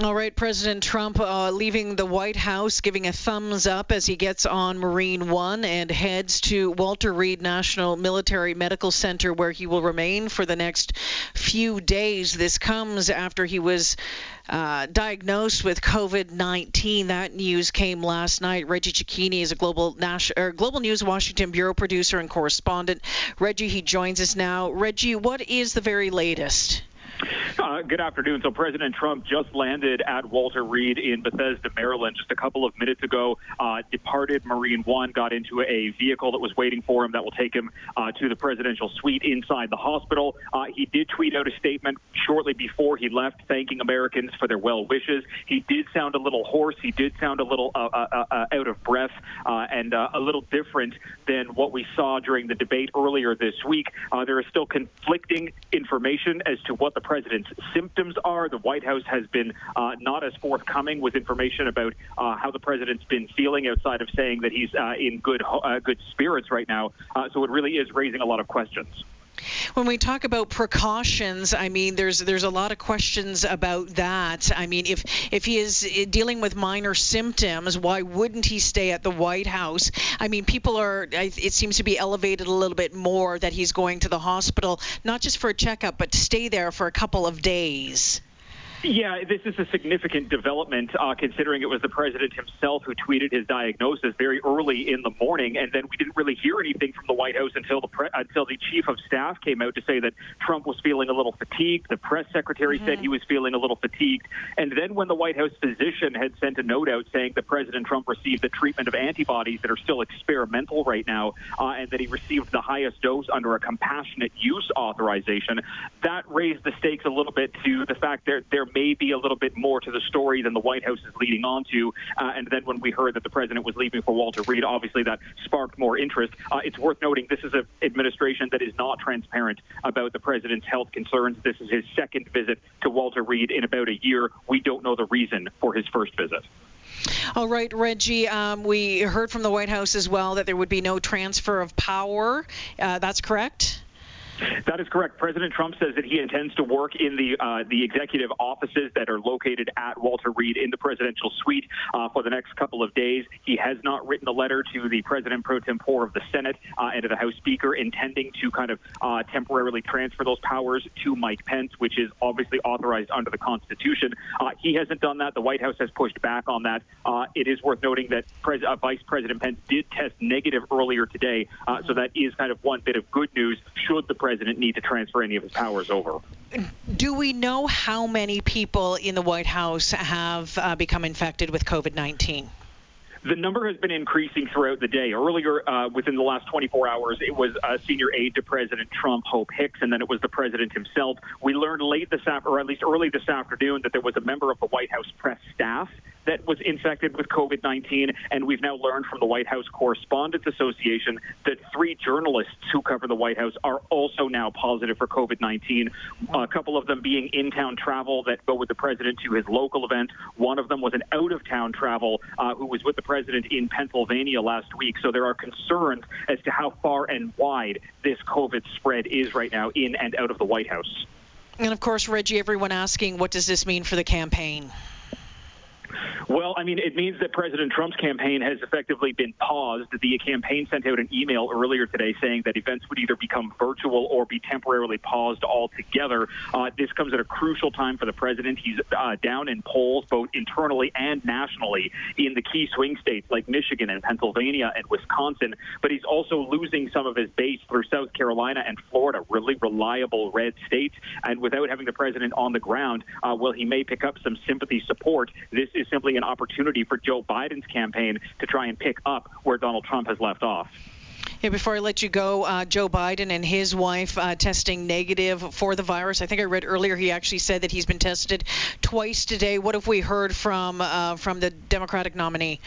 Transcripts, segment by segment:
All right, President Trump uh, leaving the White House, giving a thumbs up as he gets on Marine One and heads to Walter Reed National Military Medical Center, where he will remain for the next few days. This comes after he was uh, diagnosed with COVID-19. That news came last night. Reggie Cecchini is a global Nash- global news Washington bureau producer and correspondent. Reggie, he joins us now. Reggie, what is the very latest? Uh, good afternoon. So President Trump just landed at Walter Reed in Bethesda, Maryland, just a couple of minutes ago. Uh, departed Marine One, got into a vehicle that was waiting for him that will take him uh, to the presidential suite inside the hospital. Uh, he did tweet out a statement shortly before he left, thanking Americans for their well wishes. He did sound a little hoarse. He did sound a little uh, out of breath and a little different than what we saw during the debate earlier this week. there is still conflicting information as to what the president's symptoms are. The White House has been uh, not as forthcoming with information about uh, how the president's been feeling outside of saying that he's uh, in good uh, good spirits right now. Uh, so it really is raising a lot of questions. When we talk about precautions, I mean, there's there's a lot of questions about that. I mean, if if he is eh, dealing with minor symptoms, why wouldn't he stay at the White House? I mean, people are. It seems to be elevated a little bit more that he's going to the hospital, not just for a checkup, but to stay there for a couple of days. Yeah, this is a significant development, uh, considering it was the president himself who tweeted his diagnosis very early in the morning, and then we didn't really hear anything from the White House until the pre- until the chief of staff came out to say that Trump was feeling a little fatigued. The press secretary mm-hmm. said he was feeling a little fatigued, and then when the White House physician had sent a note out saying that President Trump received the treatment of antibodies that are still experimental right now, uh, and that he received the highest dose under a compassionate use authorization, that raised the stakes a little bit to the fact that there may be a little bit more to the story than the White House is leading on to. Uh, and then when we heard that the president was leaving for Walter Reed, obviously that sparked more interest. Uh, it's worth noting this is an administration that is not transparent about the president's health concerns. This is his second visit to Walter Reed in about a year. We don't know the reason for his first visit. All right, Reggie. Um, we heard from the White House as well that there would be no transfer of power. Uh, that's correct. That is correct. President Trump says that he intends to work in the uh, the executive offices that are located at Walter Reed in the presidential suite uh, for the next couple of days. He has not written a letter to the President pro tempore of the Senate uh, and to the House Speaker intending to kind of uh, temporarily transfer those powers to Mike Pence, which is obviously authorized under the Constitution. Uh, he hasn't done that. The White House has pushed back on that. Uh, it is worth noting that Pres- Vice President Pence did test negative earlier today, so that is kind of one bit of good news. Should the president need to transfer any of his powers over. Do we know how many people in the White House have uh, become infected with COVID 19? The number has been increasing throughout the day. Earlier, uh, within the last 24 hours, it was a senior aide to President Trump, Hope Hicks, and then it was the president himself. We learned late this afternoon, or at least early this afternoon, that there was a member of the White House press staff that was infected with COVID 19. And we've now learned from the White House Correspondents Association that three journalists who cover the White House are also now positive for COVID 19. A couple of them being in town travel that go with the president to his local event. One of them was an out of town travel uh, who was with the president in Pennsylvania last week. So there are concerns as to how far and wide this COVID spread is right now in and out of the White House. And of course, Reggie, everyone asking, what does this mean for the campaign? Well, I mean, it means that President Trump's campaign has effectively been paused. The campaign sent out an email earlier today saying that events would either become virtual or be temporarily paused altogether. Uh, this comes at a crucial time for the president. He's uh, down in polls, both internally and nationally, in the key swing states like Michigan and Pennsylvania and Wisconsin. But he's also losing some of his base through South Carolina and Florida, really reliable red states. And without having the president on the ground, uh, well, he may pick up some sympathy support. This is simply an opportunity for Joe Biden's campaign to try and pick up where Donald Trump has left off. Yeah, before I let you go, uh, Joe Biden and his wife uh, testing negative for the virus. I think I read earlier he actually said that he's been tested twice today. What have we heard from uh, from the Democratic nominee?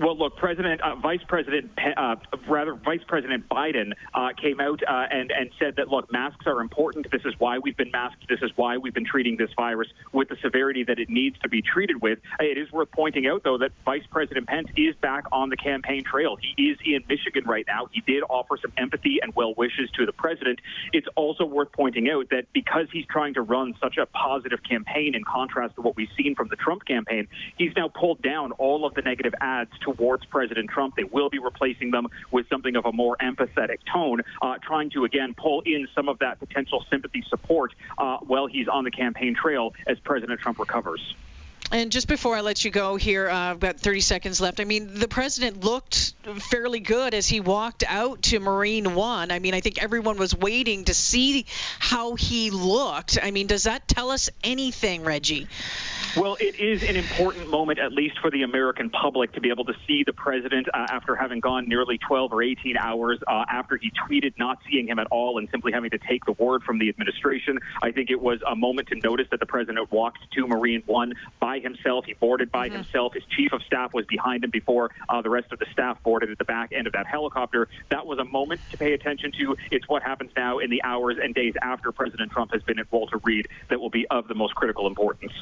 Well, look, President, uh, Vice President, uh, rather Vice President Biden uh, came out uh, and and said that look, masks are important. This is why we've been masked. This is why we've been treating this virus with the severity that it needs to be treated with. It is worth pointing out, though, that Vice President Pence is back on the campaign trail. He is in Michigan right now. He did offer some empathy and well wishes to the president. It's also worth pointing out that because he's trying to run such a positive campaign in contrast to what we've seen from the Trump campaign, he's now pulled down all of the negative ads towards President Trump. They will be replacing them with something of a more empathetic tone, uh, trying to again pull in some of that potential sympathy support uh, while he's on the campaign trail as President Trump recovers. And just before I let you go here, uh, I've got 30 seconds left. I mean, the president looked fairly good as he walked out to Marine One. I mean, I think everyone was waiting to see how he looked. I mean, does that tell us anything, Reggie? Well, it is an important moment, at least for the American public, to be able to see the president uh, after having gone nearly 12 or 18 hours uh, after he tweeted not seeing him at all and simply having to take the word from the administration. I think it was a moment to notice that the president walked to Marine One by himself. He boarded by mm-hmm. himself. His chief of staff was behind him before uh, the rest of the staff boarded at the back end of that helicopter. That was a moment to pay attention to. It's what happens now in the hours and days after President Trump has been at Walter Reed that will be of the most critical importance.